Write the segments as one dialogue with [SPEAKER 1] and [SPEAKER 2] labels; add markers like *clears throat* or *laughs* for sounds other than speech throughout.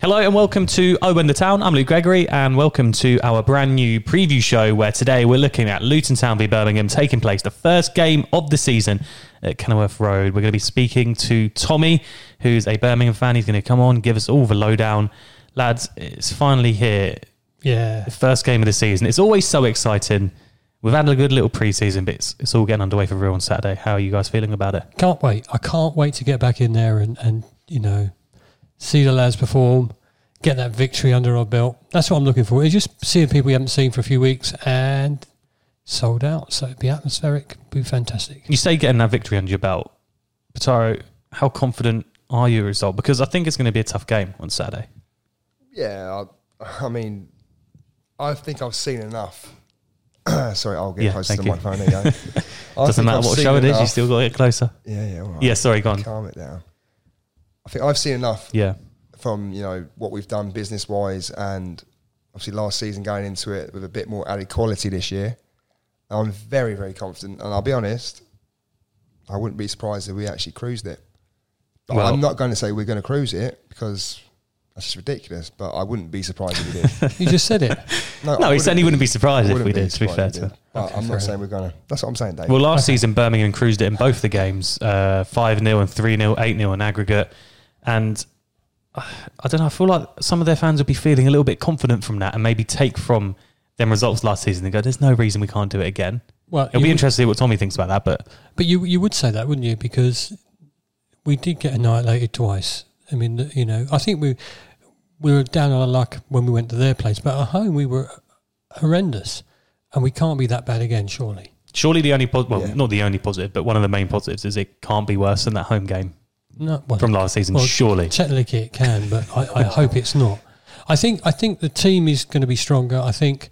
[SPEAKER 1] Hello and welcome to Owen the Town. I'm Luke Gregory and welcome to our brand new preview show where today we're looking at Luton Town v Birmingham taking place, the first game of the season at Kenilworth Road. We're going to be speaking to Tommy, who's a Birmingham fan. He's going to come on, give us all the lowdown. Lads, it's finally here.
[SPEAKER 2] Yeah.
[SPEAKER 1] The first game of the season. It's always so exciting. We've had a good little pre-season, but it's, it's all getting underway for real on Saturday. How are you guys feeling about it?
[SPEAKER 2] Can't wait. I can't wait to get back in there and, and you know, see the lads perform, get that victory under our belt. That's what I'm looking for. It's just seeing people we haven't seen for a few weeks and sold out. So it'd be atmospheric, be fantastic.
[SPEAKER 1] You say getting that victory under your belt. Pataro, how confident are you result? Because I think it's going to be a tough game on Saturday.
[SPEAKER 3] Yeah, I, I mean, I think I've seen enough. *clears throat* Sorry, I'll get
[SPEAKER 1] Yeah,
[SPEAKER 3] closer to
[SPEAKER 1] thank
[SPEAKER 3] the
[SPEAKER 1] you.
[SPEAKER 3] microphone. There you go. *laughs*
[SPEAKER 1] Doesn't matter
[SPEAKER 3] I've
[SPEAKER 1] what
[SPEAKER 3] seen
[SPEAKER 1] show it is, you
[SPEAKER 3] enough-
[SPEAKER 1] still got to get closer.
[SPEAKER 3] Yeah, yeah. All right.
[SPEAKER 1] Yeah, sorry, go on.
[SPEAKER 3] Calm it down. I think I've seen enough
[SPEAKER 1] Yeah.
[SPEAKER 3] from you know what we've done business wise, and obviously last season going into it with a bit more added quality this year. I'm very, very confident, and I'll be honest. I wouldn't be surprised if we actually cruised it. But
[SPEAKER 1] Well-
[SPEAKER 3] I'm not going to say we're going to cruise it because that's just ridiculous. But I wouldn't be surprised if we did. *laughs*
[SPEAKER 2] You just said it. *laughs*
[SPEAKER 3] No,
[SPEAKER 1] No, he said he wouldn't be surprised if we did, to be fair to him.
[SPEAKER 3] But
[SPEAKER 2] Okay,
[SPEAKER 3] I'm
[SPEAKER 2] fair
[SPEAKER 3] not saying we're going to. That's what I'm saying, Dave.
[SPEAKER 1] Well, last season, Birmingham cruised it in both the games uh, 5 0 and 3 0, 8 0 in aggregate. And uh, I don't know, I feel like some of their fans would be feeling a little bit confident from that and maybe take from them results last season and go, there's no reason we can't do it again.
[SPEAKER 2] Well,
[SPEAKER 1] It'll be
[SPEAKER 2] would-
[SPEAKER 1] interesting to see what Tommy thinks about that. But
[SPEAKER 2] But you you would say that, wouldn't you? Because we did get annihilated twice. I mean, you know, I think we we were down on our luck when we went to their place, but at home we were horrendous, and we can't be that bad again, surely.
[SPEAKER 1] surely the only, po- well,
[SPEAKER 3] Yeah.
[SPEAKER 1] not the only positive, but one of the main positives is it can't be worse than that home game
[SPEAKER 2] No, well,
[SPEAKER 1] from last season,
[SPEAKER 2] well,
[SPEAKER 1] surely.
[SPEAKER 2] Technically, it can, but I, I *laughs* hope it's not. I think I think the team is going to be stronger. I think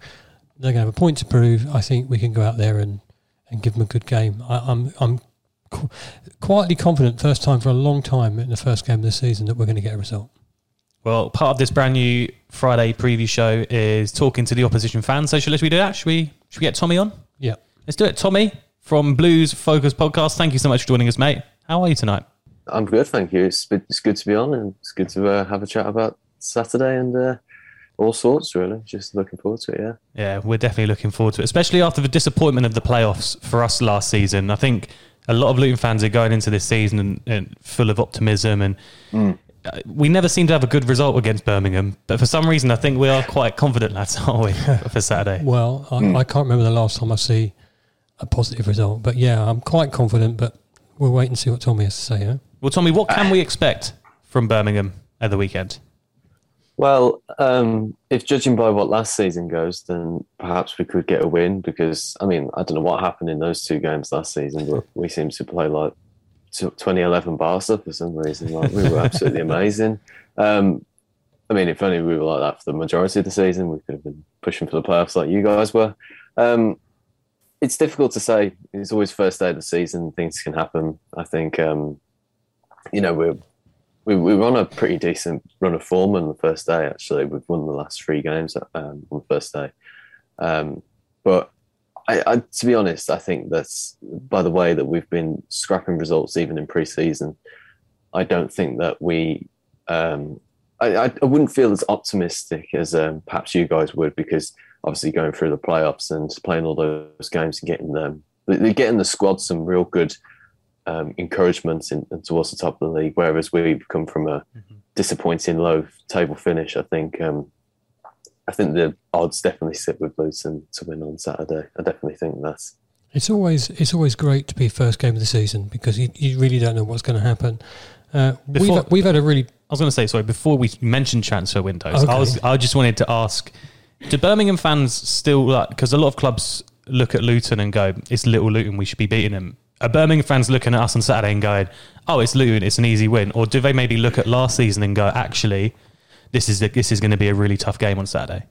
[SPEAKER 2] they're going to have a point to prove. I think we can go out there and, and give them a good game. I, I'm I'm qu- quietly confident, first time for a long time in the first game of the season, that we're going to get a result.
[SPEAKER 1] Well, part of this brand new Friday preview show is talking to the opposition fans. So, should we do that? Should we, should we get Tommy on?
[SPEAKER 2] Yeah.
[SPEAKER 1] Let's do it. Tommy from Blues Focus Podcast. Thank you so much for joining us, mate. How are you tonight?
[SPEAKER 4] I'm good, thank you. It's, it's good to be on, and it's good to uh, have a chat about Saturday and uh, all sorts. Really, just looking forward to it. Yeah.
[SPEAKER 1] Yeah, we're definitely looking forward to it, especially after the disappointment of the playoffs for us last season. I think a lot of Luton fans are going into this season and, and full of optimism, and uh, we never seem to have a good result against Birmingham. But for some reason, I think we are quite confident, lads, aren't we, *laughs* for Saturday?
[SPEAKER 2] Well, I, I can't remember the last time I see a positive result, but yeah, I'm quite confident. But we'll wait and see what Tommy has to say. Huh?
[SPEAKER 1] Well, Tommy, what can we expect from Birmingham at the weekend?
[SPEAKER 4] Well, um, if judging by what last season goes, then perhaps we could get a win because I mean I don't know what happened in those two games last season, but we seem to play like 2011 Barca for some reason. Like we were absolutely *laughs* amazing. Um, I mean, if only we were like that for the majority of the season, we could have been pushing for the playoffs like you guys were. Um, it's difficult to say. It's always first day of the season. Things can happen. I think um, you know we're we, we were on a pretty decent run of form on the first day. Actually, we've won the last three games um, on the first day. Um, but I, I, to be honest, I think that's by the way that we've been scrapping results even in pre-season. I don't think that we. Um, I, I, wouldn't feel as optimistic as um, perhaps you guys would because obviously going through the playoffs and playing all those games and getting them, getting the squad some real good um, encouragement in, in towards the top of the league. Whereas we've come from a disappointing low table finish. I think um, I think the odds definitely sit with Luton to win on Saturday. I definitely think that's
[SPEAKER 2] It's always it's always great to be first game of the season because you, you really don't know what's going to happen. Uh,
[SPEAKER 1] Before-
[SPEAKER 2] we've we've had a really
[SPEAKER 1] I was going to say, sorry, before we mention transfer windows,
[SPEAKER 2] Okay.
[SPEAKER 1] I was I just wanted to ask: Do Birmingham fans still like? Because a lot of clubs look at Luton and go, "It's Little Luton, we should be beating them." Are Birmingham fans looking at us on Saturday and going, "Oh, it's Luton, it's an easy win," or do they maybe look at last season and go, "Actually, this is this is going to be a really tough game on Saturday"?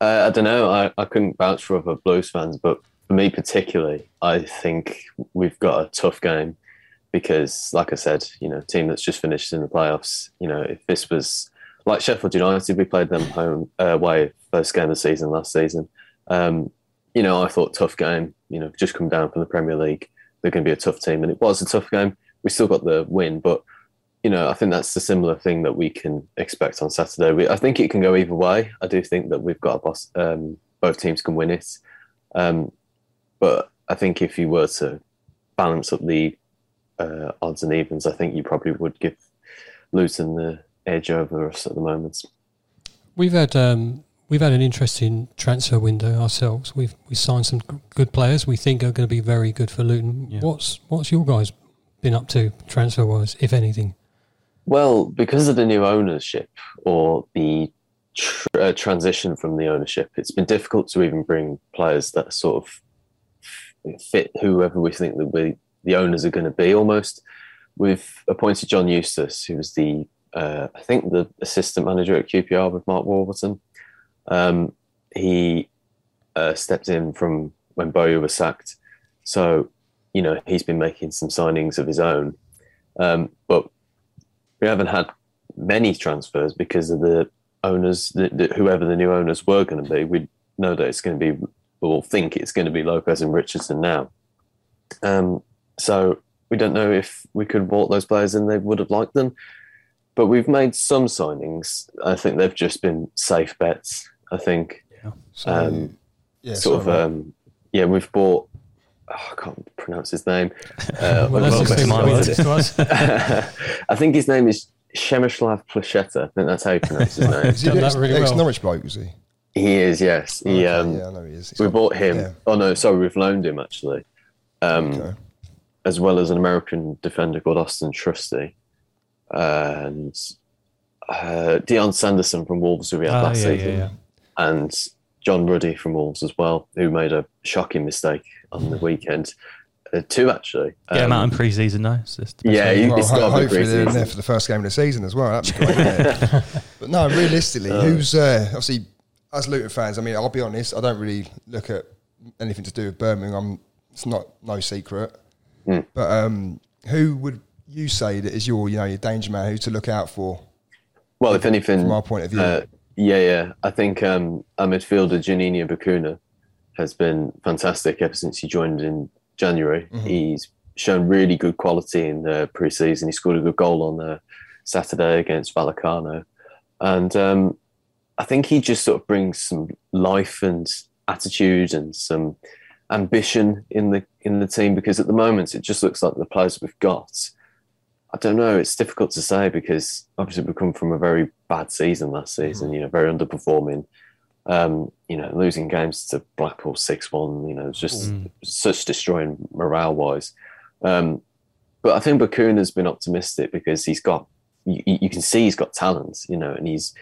[SPEAKER 4] Uh, I don't know. I, I couldn't vouch for other Blues fans, but for me particularly, I think we've got a tough game because, like I said, you know, team that's just finished in the playoffs. You know, if this was like Sheffield United, we played them home uh, away first game of the season last season. Um, you know, I thought tough game. You know, just come down from the Premier League, they're going to be a tough team, and it was a tough game. We still got the win, but you know, I think that's the similar thing that we can expect on Saturday. We, I think it can go either way. I do think that we've got a boss. Um, both teams can win it, um, but I think if you were to balance up the uh, odds and evens, I think you probably would give Luton the edge over us at the moment.
[SPEAKER 2] We've had um, we've had an interesting transfer window ourselves. We've we signed some good players we think are going to be very good for Luton.
[SPEAKER 1] Yeah.
[SPEAKER 2] What's what's your guys been up to transfer wise, if anything?
[SPEAKER 4] Well, because of the new ownership or the tr- uh, transition from the ownership, it's been difficult to even bring players that sort of fit whoever we think that we, the owners are going to be. Almost, we've appointed John Eustace, who was the uh, I think the assistant manager at QPR with Mark Warburton. Um, he uh, stepped in from when Bowyer was sacked, so you know he's been making some signings of his own, um, but we haven't had many transfers because of the owners, the, the, whoever the new owners were going to be. We know that it's going to be, or think it's going to be Lopez and Richardson now. Um, so we don't know if we could bought those players and they would have liked them. But we've made some signings. I think they've just been safe bets. I think
[SPEAKER 3] So,
[SPEAKER 4] Um,
[SPEAKER 3] yeah,
[SPEAKER 4] sort
[SPEAKER 3] sorry,
[SPEAKER 4] of, um, yeah, we've bought. Oh, I can't pronounce his name. *laughs* Uh,
[SPEAKER 2] Well,
[SPEAKER 1] that's
[SPEAKER 2] that's
[SPEAKER 1] just
[SPEAKER 2] just to us.
[SPEAKER 4] I think his name is Przemyslaw Placheta. I think that's how you pronounce his *laughs* name.
[SPEAKER 3] Is he
[SPEAKER 2] done that really
[SPEAKER 3] ex
[SPEAKER 2] well.
[SPEAKER 3] Norwich bloke? Was he?
[SPEAKER 4] He is, yes. He,
[SPEAKER 3] Okay,
[SPEAKER 4] um,
[SPEAKER 3] yeah, I know he is. He's
[SPEAKER 4] we
[SPEAKER 3] got-
[SPEAKER 4] bought him.
[SPEAKER 3] yeah,
[SPEAKER 4] Oh no, sorry, we've loaned him actually, um,
[SPEAKER 3] okay.
[SPEAKER 4] as well as an American defender called Austin Trusty, and uh, Dion Sanderson from Wolves who we had
[SPEAKER 1] Oh,
[SPEAKER 4] last
[SPEAKER 1] yeah,
[SPEAKER 4] season,
[SPEAKER 1] yeah, yeah.
[SPEAKER 4] And John Ruddy from Wolves as well, who made a shocking mistake on the weekend. Uh, two actually.
[SPEAKER 1] Get him
[SPEAKER 4] Um,
[SPEAKER 1] out in pre-season now. It's just
[SPEAKER 4] Yeah, you-
[SPEAKER 3] Well,
[SPEAKER 4] it's
[SPEAKER 3] ho-
[SPEAKER 4] got to
[SPEAKER 3] hopefully they're in there for the first game of the season as well. That'd be great. *laughs* but no, realistically, who's uh, obviously as Luton fans? I mean, I'll be honest. I don't really look at anything to do with Birmingham. It's not no secret.
[SPEAKER 4] Mm.
[SPEAKER 3] But um, who would you say that is your, you know, your danger man? Who to look out for?
[SPEAKER 4] Well, if anything,
[SPEAKER 3] From our point of view.
[SPEAKER 4] Yeah, yeah. I think um, our midfielder Juninho Bacuna has been fantastic ever since he joined in January.
[SPEAKER 3] Mhm.
[SPEAKER 4] He's shown really good quality in the pre-season. He scored a good goal on uh, Saturday against Vallecano, and um, I think he just sort of brings some life and attitude and some ambition in the in the team because at the moment it just looks like the players we've got I don't know. It's difficult to say because obviously we come from a very bad season last season. You know, very underperforming. Um, you know, losing games to Blackpool six one. You know, it's just
[SPEAKER 1] Mm.
[SPEAKER 4] such destroying morale wise. Um, but I think Bakun has been optimistic because he's got. You, you can see he's got talent. You know, and he's.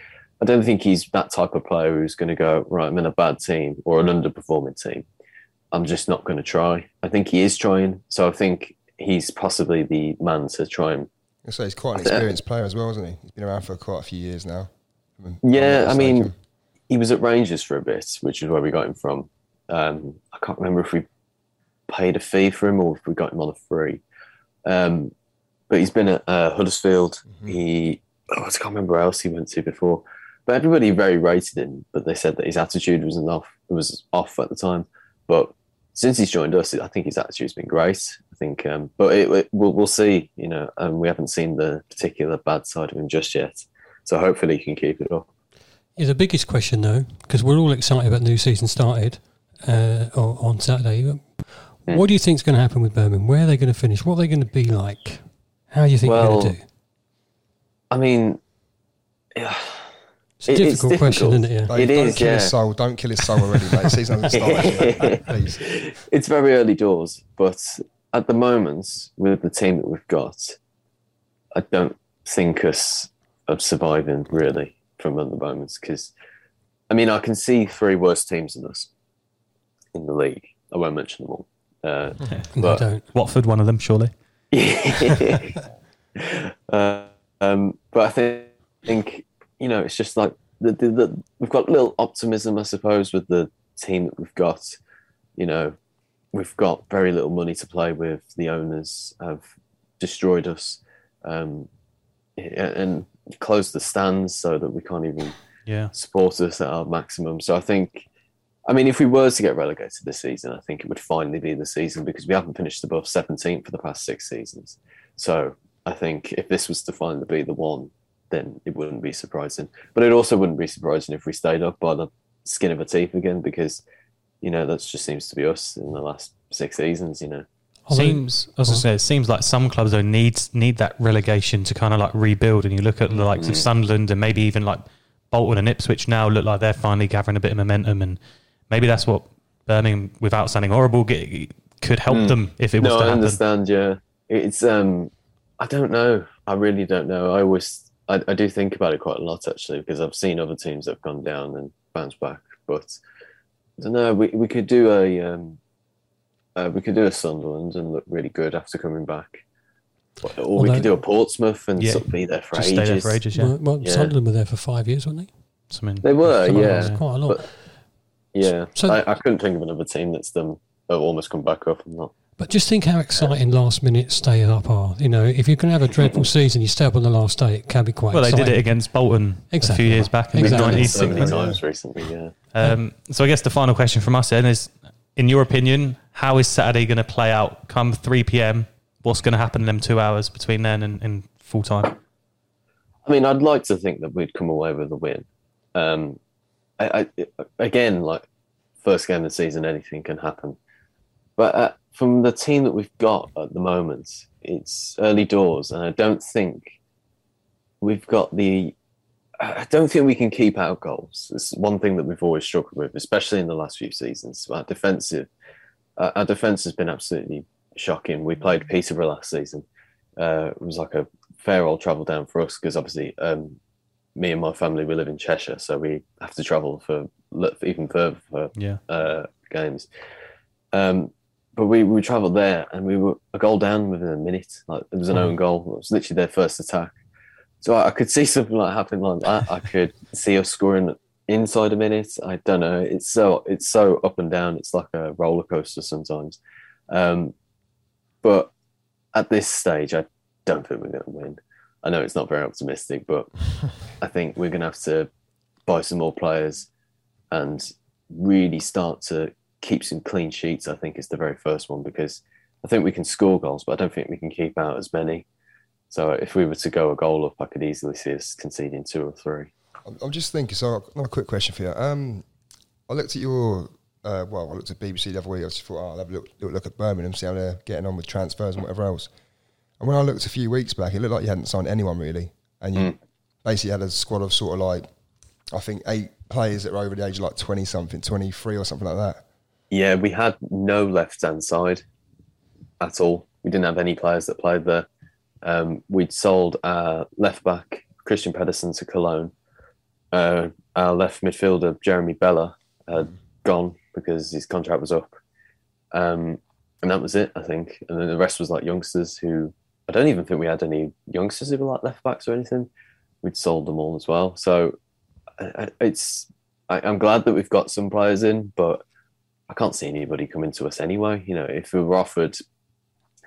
[SPEAKER 4] I don't think he's that type of player who's going to go right. I'm in a bad team or an underperforming team. I'm just not going to try. I think he is trying. So I think he's possibly the man to try and
[SPEAKER 3] I say he's quite an experienced player as well, isn't he? He's been around for quite a few years now. I'm
[SPEAKER 4] Yeah, I mean,
[SPEAKER 3] mistaken.
[SPEAKER 4] he was at Rangers for a bit, which is where we got him from. Um, I can't remember if we paid a fee for him or if we got him on a free. Um, but he's been at uh, Huddersfield.
[SPEAKER 3] Mhm.
[SPEAKER 4] He, oh, I can't remember where else he went to before. But everybody very rated him, but they said that his attitude was enough. It was off at the time. But since he's joined us, I think his attitude's been great. I think, um, but it, it, we'll, we'll see. You know, um, we haven't seen the particular bad side of him just yet. So hopefully he can keep it up.
[SPEAKER 2] Yeah, the biggest question though, because we're all excited about the new season started uh, on Saturday.
[SPEAKER 4] Hmm.
[SPEAKER 2] What do you think is going to happen with Birmingham? Where are they going to finish? What are they going to be like? How do you think they're going to do?
[SPEAKER 4] I mean, yeah,
[SPEAKER 2] It's a
[SPEAKER 4] it- it's
[SPEAKER 2] difficult question,
[SPEAKER 4] difficult.
[SPEAKER 2] isn't it? Yeah.
[SPEAKER 3] Dave,
[SPEAKER 4] it
[SPEAKER 3] don't
[SPEAKER 4] is,
[SPEAKER 3] kill his soul. Don't kill his soul already, mate. Season hasn't started yet. Please.
[SPEAKER 4] it's very early doors, but at the moment, with the team that we've got, I don't think us of surviving really from other moments because, I mean, I can see three worse teams than us in the league. I won't mention them all. Uh, *laughs*
[SPEAKER 2] No,
[SPEAKER 4] but-
[SPEAKER 2] don't.
[SPEAKER 1] Watford, one of them, surely. *laughs*
[SPEAKER 4] uh, *laughs* um, but I think, think you know it's just like the, the, the, we've got a little optimism, I suppose, with the team that we've got. You know, we've got very little money to play with. The owners have destroyed us um, and closed the stands so that we can't even
[SPEAKER 1] Yeah.
[SPEAKER 4] support us at our maximum. So I think, I mean, if we were to get relegated this season, I think it would finally be the season because we haven't finished above 17 for the past six seasons. So I think if this was to finally be the one, then it wouldn't be surprising. But it also wouldn't be surprising if we stayed up by the skin of our teeth again, because you know that just seems to be us in the last six seasons. You know,
[SPEAKER 2] Although-
[SPEAKER 1] Seems, I was going to say, it seems like some clubs though need need that relegation to kind of like rebuild. And you look at the likes of Sunderland and maybe even like Bolton and Ipswich now look like they're finally gathering a bit of momentum, and maybe that's what Birmingham, without sounding horrible, get, could help them if it was
[SPEAKER 4] no,
[SPEAKER 1] to
[SPEAKER 4] I
[SPEAKER 1] happen.
[SPEAKER 4] understand. Yeah, it's um, I don't know. I really don't know. I always, I, I do think about it quite a lot actually because I've seen other teams that have gone down and bounced back. But I don't know. We we could do a um, uh, we could do a Sunderland and look really good after coming back, or, or we
[SPEAKER 2] Although-
[SPEAKER 4] could do a Portsmouth and
[SPEAKER 1] Yeah.
[SPEAKER 4] sort of be there for
[SPEAKER 1] Just
[SPEAKER 4] ages.
[SPEAKER 1] stay there for ages. Yeah,
[SPEAKER 2] Well, well,
[SPEAKER 4] Yeah.
[SPEAKER 2] Sunderland were there for five years, weren't they?
[SPEAKER 1] Something.
[SPEAKER 4] They were,
[SPEAKER 2] Something
[SPEAKER 4] yeah,
[SPEAKER 2] that. quite a lot.
[SPEAKER 4] But- yeah.
[SPEAKER 2] So-
[SPEAKER 4] I, I couldn't think of another team that's them have almost come back up. I'm not.
[SPEAKER 2] But just think how exciting last minute stay up are. You know, if you can have a dreadful season, you stay up on the last day, it can be quite
[SPEAKER 1] Well, they did it against Bolton
[SPEAKER 2] Exactly.
[SPEAKER 1] a few years back in
[SPEAKER 4] We've
[SPEAKER 1] the
[SPEAKER 2] Exactly.
[SPEAKER 4] done it
[SPEAKER 1] nineties.
[SPEAKER 4] so many times recently. Yeah.
[SPEAKER 1] Um, so I guess the final question from us then is, in your opinion, how is Saturday going to play out? Come 3 p.m., what's going to happen in them two hours between then and, and full time?
[SPEAKER 4] I mean, I'd like to think that we'd come away with a win. Um, I, I, again, like first game of the season, anything can happen. But uh, from the team that we've got at the moment, it's early doors, and I don't think we've got the. I don't think we can keep out goals. It's one thing that we've always struggled with, especially in the last few seasons. Our defensive, uh, our defense has been absolutely shocking. We played Peterborough last season. Uh, it was like a fair old travel down for us because obviously um, me and my family we live in Cheshire, so we have to travel for even further for
[SPEAKER 1] Yeah.
[SPEAKER 4] uh, games. Um, but we, we travelled there and we were a goal down within a minute. Like it was an own goal. It was literally their first attack. So I, I could see *laughs* something like happening like that. I could see us scoring inside a minute. I don't know. It's so it's so up and down. It's like a roller coaster sometimes. Um, but at this stage, I don't think we're going to win. I know it's not very optimistic, but *laughs* I think we're going to have to buy some more players and really start to keep some clean sheets. I think is the very first one because I think we can score goals, but I don't think we can keep out as many. So if we were to go a goal up, I could easily see us conceding two or three.
[SPEAKER 3] I'm, just thinking. So, another quick question for you. Um, I looked at your. Uh, well, I looked at BBC the other week. I just thought, oh, I'll have a look, look, look at Birmingham, see how they're getting on with transfers and whatever else. And when I looked a few weeks back, it looked like you hadn't signed anyone really, and you basically had a squad of sort of like, I think eight players that were over the age of like twenty something, twenty three or something like that.
[SPEAKER 4] Yeah, we had no left hand side at all. We didn't have any players that played there. Um, we'd sold our left back Kristian Pedersen to Cologne. Uh, our left midfielder Jeremie Bela had gone because his contract was up, um, and that was it. I think, and then the rest was like youngsters who I don't even think we had any youngsters who were like left backs or anything. We'd sold them all as well. So it's I, I'm glad that we've got some players in, but I can't see anybody coming to us anyway. You know, if we were offered,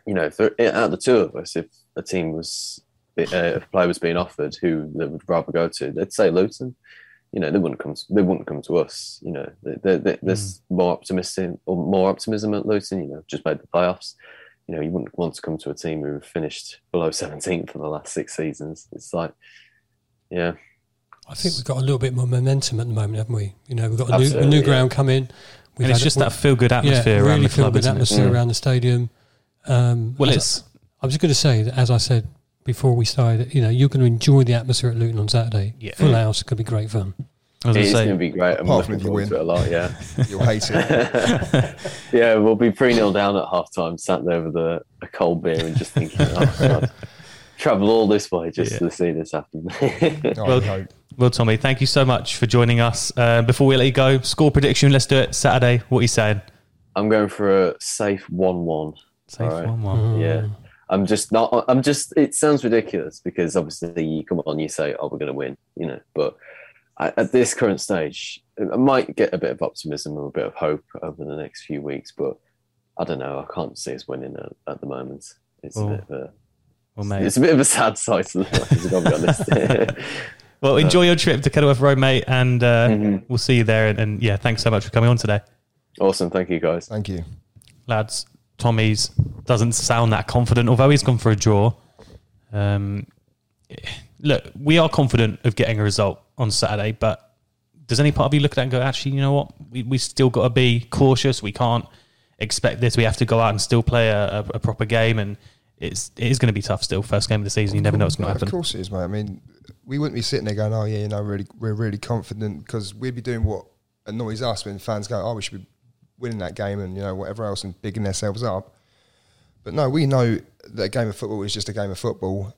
[SPEAKER 4] you know, if out of the two of us, if a team was, uh, if a player was being offered who they would rather go to, they'd say Luton. You know, they wouldn't come. To, they wouldn't come to us. You know, they, they, they, there's more optimism or more optimism at Luton. You know, just made the playoffs. You know, you wouldn't want to come to a team who finished below 17th for the last six seasons. It's like, yeah,
[SPEAKER 2] I think we've got a little bit more momentum at the moment, haven't we? You know, we've got a new, a new
[SPEAKER 4] yeah.
[SPEAKER 2] ground come in. We've
[SPEAKER 1] and it's
[SPEAKER 2] had-
[SPEAKER 1] just that feel good atmosphere
[SPEAKER 2] yeah,
[SPEAKER 1] around
[SPEAKER 2] really
[SPEAKER 1] the
[SPEAKER 2] feel
[SPEAKER 1] club,
[SPEAKER 2] good
[SPEAKER 1] isn't it?
[SPEAKER 2] atmosphere
[SPEAKER 4] Mm.
[SPEAKER 2] around the stadium. Um,
[SPEAKER 1] Well,
[SPEAKER 2] as I-
[SPEAKER 1] it's
[SPEAKER 2] I was just going to say that, as I said before we started, you know, you're going to enjoy the atmosphere at Luton on Saturday.
[SPEAKER 1] Yeah.
[SPEAKER 2] Full house, it's going to be great fun.
[SPEAKER 1] I was
[SPEAKER 4] it's
[SPEAKER 1] going
[SPEAKER 4] going to
[SPEAKER 1] to
[SPEAKER 4] be great. I'm
[SPEAKER 3] Apart from
[SPEAKER 4] looking
[SPEAKER 3] if you
[SPEAKER 4] forward
[SPEAKER 3] win.
[SPEAKER 4] to it a lot. Yeah. *laughs*
[SPEAKER 3] You'll hate it. *laughs*
[SPEAKER 4] yeah, we'll be 3 0 down at half time, sat there with a, a cold beer and just thinking, oh, God, *laughs* travel all this way just
[SPEAKER 1] Yeah.
[SPEAKER 4] to see this happen. *laughs*
[SPEAKER 3] Oh,
[SPEAKER 1] Well-
[SPEAKER 3] I
[SPEAKER 1] well, Tommy, thank you so much for joining us. Uh, before we let you go, score prediction. Let's do it. Saturday. What are you saying?
[SPEAKER 4] I'm going for a safe 1 1.
[SPEAKER 1] Safe
[SPEAKER 4] All right.
[SPEAKER 1] one one.
[SPEAKER 4] Yeah. I'm just not, I'm just, it sounds ridiculous because obviously you come on, you say, oh, we're going to win, you know, but I, at this current stage, I might get a bit of optimism or a bit of hope over the next few weeks, but I don't know. I can't see us winning at, at the moment. It's
[SPEAKER 1] Oh,
[SPEAKER 4] a bit of a,
[SPEAKER 1] Well, mate.
[SPEAKER 4] it's a bit of a sad sight to look at, I've got to be honest. *laughs*
[SPEAKER 1] Well, enjoy your trip to Kenilworth Road, mate, and uh,
[SPEAKER 4] Mhm.
[SPEAKER 1] we'll see you there. And, and yeah, thanks so much for coming on today,
[SPEAKER 4] awesome. Thank you, guys.
[SPEAKER 3] Thank you.
[SPEAKER 1] lads. Tommy's doesn't sound that confident, although he's gone for a draw. Um, look, we are confident of getting a result on Saturday, but does any part of you look at that and go, actually, you know what? We we still got to be cautious. We can't expect this. We have to go out and still play a, a, a proper game, and it's it is going to be tough still. First game of the season, you never know what's going to happen.
[SPEAKER 3] Of course it is, mate. I mean, we wouldn't be sitting there going, "Oh yeah, you know, really, we're really confident," because we'd be doing what annoys us when fans go, "Oh, we should be winning that game," and you know, whatever else, and bigging themselves up. But no, we know that a game of football is just a game of football.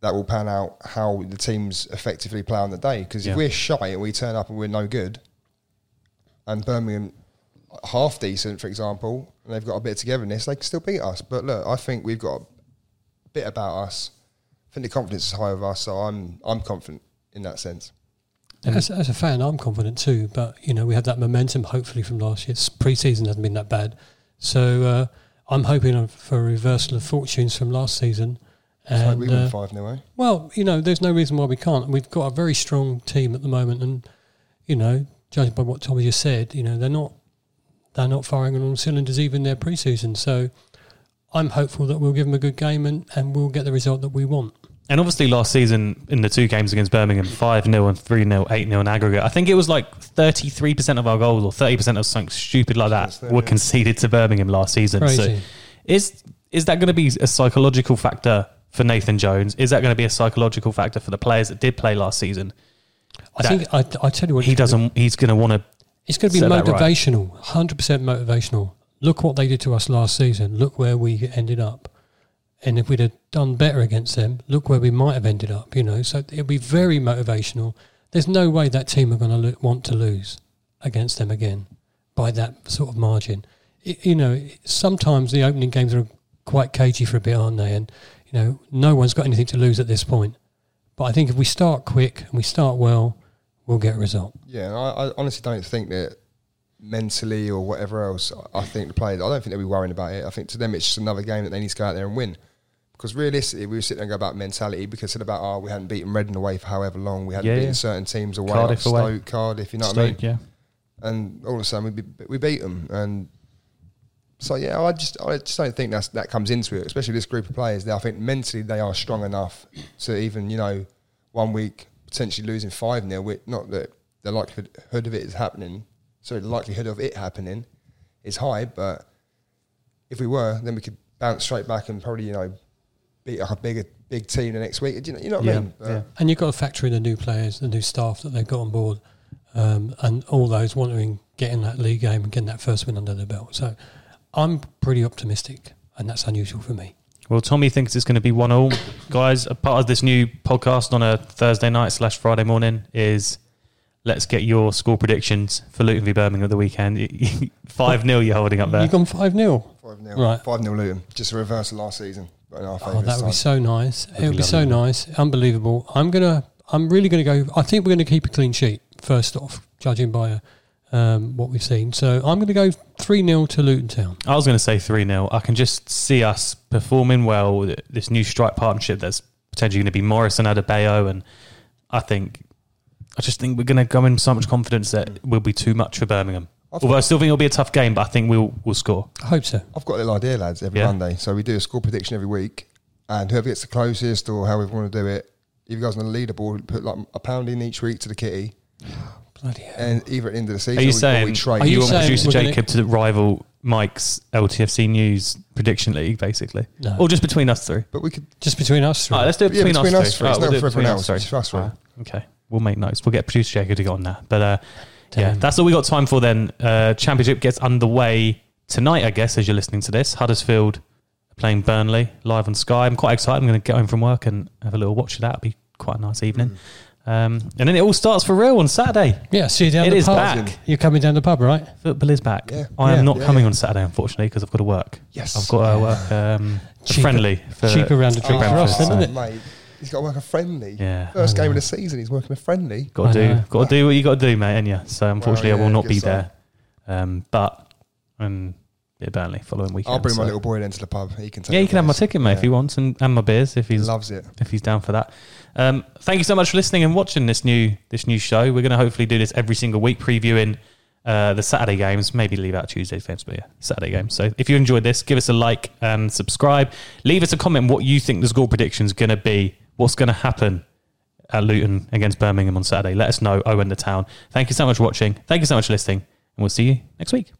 [SPEAKER 3] That will pan out how the teams effectively play on the day. Because
[SPEAKER 1] Yeah.
[SPEAKER 3] if we're shy and we turn up and we're no good, and Birmingham half decent, for example, and they've got a bit of togetherness, they can still beat us. But look, I think we've got a bit about us. I think the confidence is high of us, so I'm I'm confident in that sense.
[SPEAKER 2] As, as a fan, I'm confident too. But you know, we had that momentum hopefully from last year's pre-season hasn't been that bad, so uh, I'm hoping for a reversal of fortunes from last season.
[SPEAKER 3] So
[SPEAKER 2] And
[SPEAKER 3] we
[SPEAKER 2] uh,
[SPEAKER 3] win five 0 eh?
[SPEAKER 2] well, you know, there's no reason why we can't. We've got a very strong team at the moment, and you know, judging by what Tommy just said, you know, they're not they're not firing on all cylinders even their pre-season. So I'm hopeful that we'll give them a good game and, and we'll get the result that we want.
[SPEAKER 1] And obviously, last season in the two games against Birmingham, 5 0 and 3 0, 8 0 in aggregate. I think it was like 33% of our goals or 30% of something stupid like that
[SPEAKER 3] Yes,
[SPEAKER 1] were
[SPEAKER 3] yeah.
[SPEAKER 1] conceded to Birmingham last season. So is, is that going to be a psychological factor for Nathan Jones? Is that going to be a psychological factor for the players that did play last season?
[SPEAKER 2] I
[SPEAKER 1] That-
[SPEAKER 2] think I, I tell you what,
[SPEAKER 1] He
[SPEAKER 2] it's gonna-
[SPEAKER 1] doesn't, he's going to want to.
[SPEAKER 2] It's going to be
[SPEAKER 1] right.
[SPEAKER 2] motivational, hundred percent motivational. Look what they did to us last season. Look where we ended up. And if we'd have done better against them, look where we might have ended up. You know, so it'll be very motivational. There's no way that team are going to lo- want to lose against them again by that sort of margin. I you know, sometimes the opening games are quite cagey for a bit, aren't they? And you know, no one's got anything to lose at this point. But I think if we start quick and we start well, we'll get a result.
[SPEAKER 3] Yeah, I, I honestly don't think that mentally or whatever else. I- think the players. I don't think they'll be worrying about it. I think to them it's just another game that they need to go out there and win. Because realistically, we were sitting there and go about mentality because said about oh we hadn't beaten Reading away for however long, we hadn't
[SPEAKER 1] Yeah,
[SPEAKER 3] beaten
[SPEAKER 1] yeah.
[SPEAKER 3] certain teams away,
[SPEAKER 1] Cardiff
[SPEAKER 3] like
[SPEAKER 1] away.
[SPEAKER 3] Cardiff. You know what I mean?
[SPEAKER 1] Yeah.
[SPEAKER 3] and all of a sudden we be, we beat them. And so yeah, I just I just don't think that's that comes into it, especially this group of players. I think mentally they are strong enough to even you know one week potentially losing five 0 Not that the likelihood of it is happening. So the likelihood of it happening is high, but if we were, then we could bounce straight back and probably you know beat a bigger big team the next week. Do you know, you know what
[SPEAKER 1] Yeah,
[SPEAKER 3] I mean?
[SPEAKER 1] Yeah.
[SPEAKER 2] And you've got to factor in the new players, the new staff that they've got on board, um, and all those wanting getting that league game and getting that first win under their belt. So I'm pretty optimistic, and that's unusual for me.
[SPEAKER 1] Well, Tommy thinks it's going to be one all. Guys, a part of this new podcast on a Thursday night slash Friday morning is let's get your score predictions for Luton v Birmingham at the weekend. *laughs* 5 0 you're holding up there.
[SPEAKER 2] You've gone 5 0.
[SPEAKER 3] Five 0
[SPEAKER 2] Right.
[SPEAKER 3] Five 0 Luton, just a reversal last season. but in our oh, favour
[SPEAKER 2] Oh, that would be so nice. It would
[SPEAKER 1] be
[SPEAKER 2] be so nice. Unbelievable. I'm going to, I'm really going to go, I think we're going to keep a clean sheet, first off, judging by um, what we've seen. So I'm going to go 3 0 to Luton Town.
[SPEAKER 1] I was going to say 3 0. I can just see us performing well. with This new strike partnership that's potentially going to be Morris and Adebayo. And I think, I just think we're going to go in so much confidence that we'll be too much for Birmingham.
[SPEAKER 3] I've
[SPEAKER 1] Although I still think it'll be a tough game, but I think we'll, we'll score.
[SPEAKER 2] I hope so.
[SPEAKER 3] I've got a little idea, lads, every
[SPEAKER 1] Yeah.
[SPEAKER 3] Monday. So we do a score prediction every week, and whoever gets the closest or however we want to do it, if you guys on the leaderboard, put like a pound in each week to the kitty,
[SPEAKER 2] Bloody hell.
[SPEAKER 3] and either at the end of the season
[SPEAKER 1] Are you
[SPEAKER 3] or
[SPEAKER 1] saying
[SPEAKER 3] we trade.
[SPEAKER 2] Are
[SPEAKER 1] you
[SPEAKER 2] you
[SPEAKER 1] want
[SPEAKER 2] saying
[SPEAKER 1] producer
[SPEAKER 2] we're gonna-
[SPEAKER 1] Jacob to rival Mike's LTFC News prediction league, basically?
[SPEAKER 2] No.
[SPEAKER 1] Or just between us three?
[SPEAKER 3] but we could.
[SPEAKER 2] Just between us three.
[SPEAKER 1] All right, let's do it
[SPEAKER 3] Yeah,
[SPEAKER 1] between,
[SPEAKER 3] between
[SPEAKER 1] us,
[SPEAKER 3] us
[SPEAKER 1] three.
[SPEAKER 3] three. It's
[SPEAKER 1] All
[SPEAKER 3] not
[SPEAKER 1] we'll do
[SPEAKER 3] for everyone
[SPEAKER 1] us
[SPEAKER 3] else,
[SPEAKER 1] three.
[SPEAKER 3] it's for us three.
[SPEAKER 1] All right, Okay, we'll make notes. We'll get producer Jacob to get on that. But uh, yeah,
[SPEAKER 2] Damn.
[SPEAKER 1] that's all we got time for then. Uh, Championship gets underway tonight, I guess, as you're listening to this. Huddersfield playing Burnley live on Sky. I'm quite excited. I'm going to get home from work and have a little watch of that. It'll be quite a nice evening. Um, and then it all starts for real on Saturday.
[SPEAKER 2] yeah, see you down
[SPEAKER 1] It
[SPEAKER 2] the
[SPEAKER 1] is
[SPEAKER 2] pub.
[SPEAKER 1] back.
[SPEAKER 2] You're coming down the pub, right?
[SPEAKER 1] Football is back.
[SPEAKER 3] Yeah.
[SPEAKER 1] I am
[SPEAKER 2] Yeah.
[SPEAKER 1] not
[SPEAKER 3] Yeah,
[SPEAKER 1] coming
[SPEAKER 3] yeah.
[SPEAKER 1] on Saturday, unfortunately, because I've got to work.
[SPEAKER 3] Yes.
[SPEAKER 1] I've got to work um, a
[SPEAKER 2] Cheaper-
[SPEAKER 1] friendly. For,
[SPEAKER 2] cheaper round the
[SPEAKER 1] for
[SPEAKER 2] trip for
[SPEAKER 1] Brentford,
[SPEAKER 2] us, then,
[SPEAKER 1] so-
[SPEAKER 2] isn't it?
[SPEAKER 3] Mate, he's got to work a friendly.
[SPEAKER 1] Yeah.
[SPEAKER 3] First
[SPEAKER 2] I
[SPEAKER 3] game
[SPEAKER 2] know.
[SPEAKER 3] of the season, he's working a friendly.
[SPEAKER 1] Got to
[SPEAKER 2] I
[SPEAKER 1] do, got to do what you got to do, mate. And yeah, so unfortunately, I
[SPEAKER 3] yeah,
[SPEAKER 1] will not
[SPEAKER 3] good
[SPEAKER 1] be
[SPEAKER 3] sign.
[SPEAKER 1] there. Um, but um, yeah, Burnley following weekend.
[SPEAKER 3] I'll bring my
[SPEAKER 1] so-
[SPEAKER 3] little boy then to the pub. He can take
[SPEAKER 1] Yeah, you
[SPEAKER 3] the
[SPEAKER 1] can have my
[SPEAKER 3] place.
[SPEAKER 1] ticket, mate, if he wants, and, and my beers if
[SPEAKER 3] He
[SPEAKER 1] he's
[SPEAKER 3] loves it.
[SPEAKER 1] if he's down for that. Um, thank you so much for listening and watching this new this new show. We're going to hopefully do this every single week, previewing uh, the Saturday games. Maybe leave out Tuesday's games, but yeah, Saturday games. So if you enjoyed this, give us a like and subscribe. Leave us a comment what you think the score prediction is going to be. What's going to happen at Luton against Birmingham on Saturday? Let us know. Owen the Town. Thank you so much for watching. Thank you so much for listening, and we'll see you next week.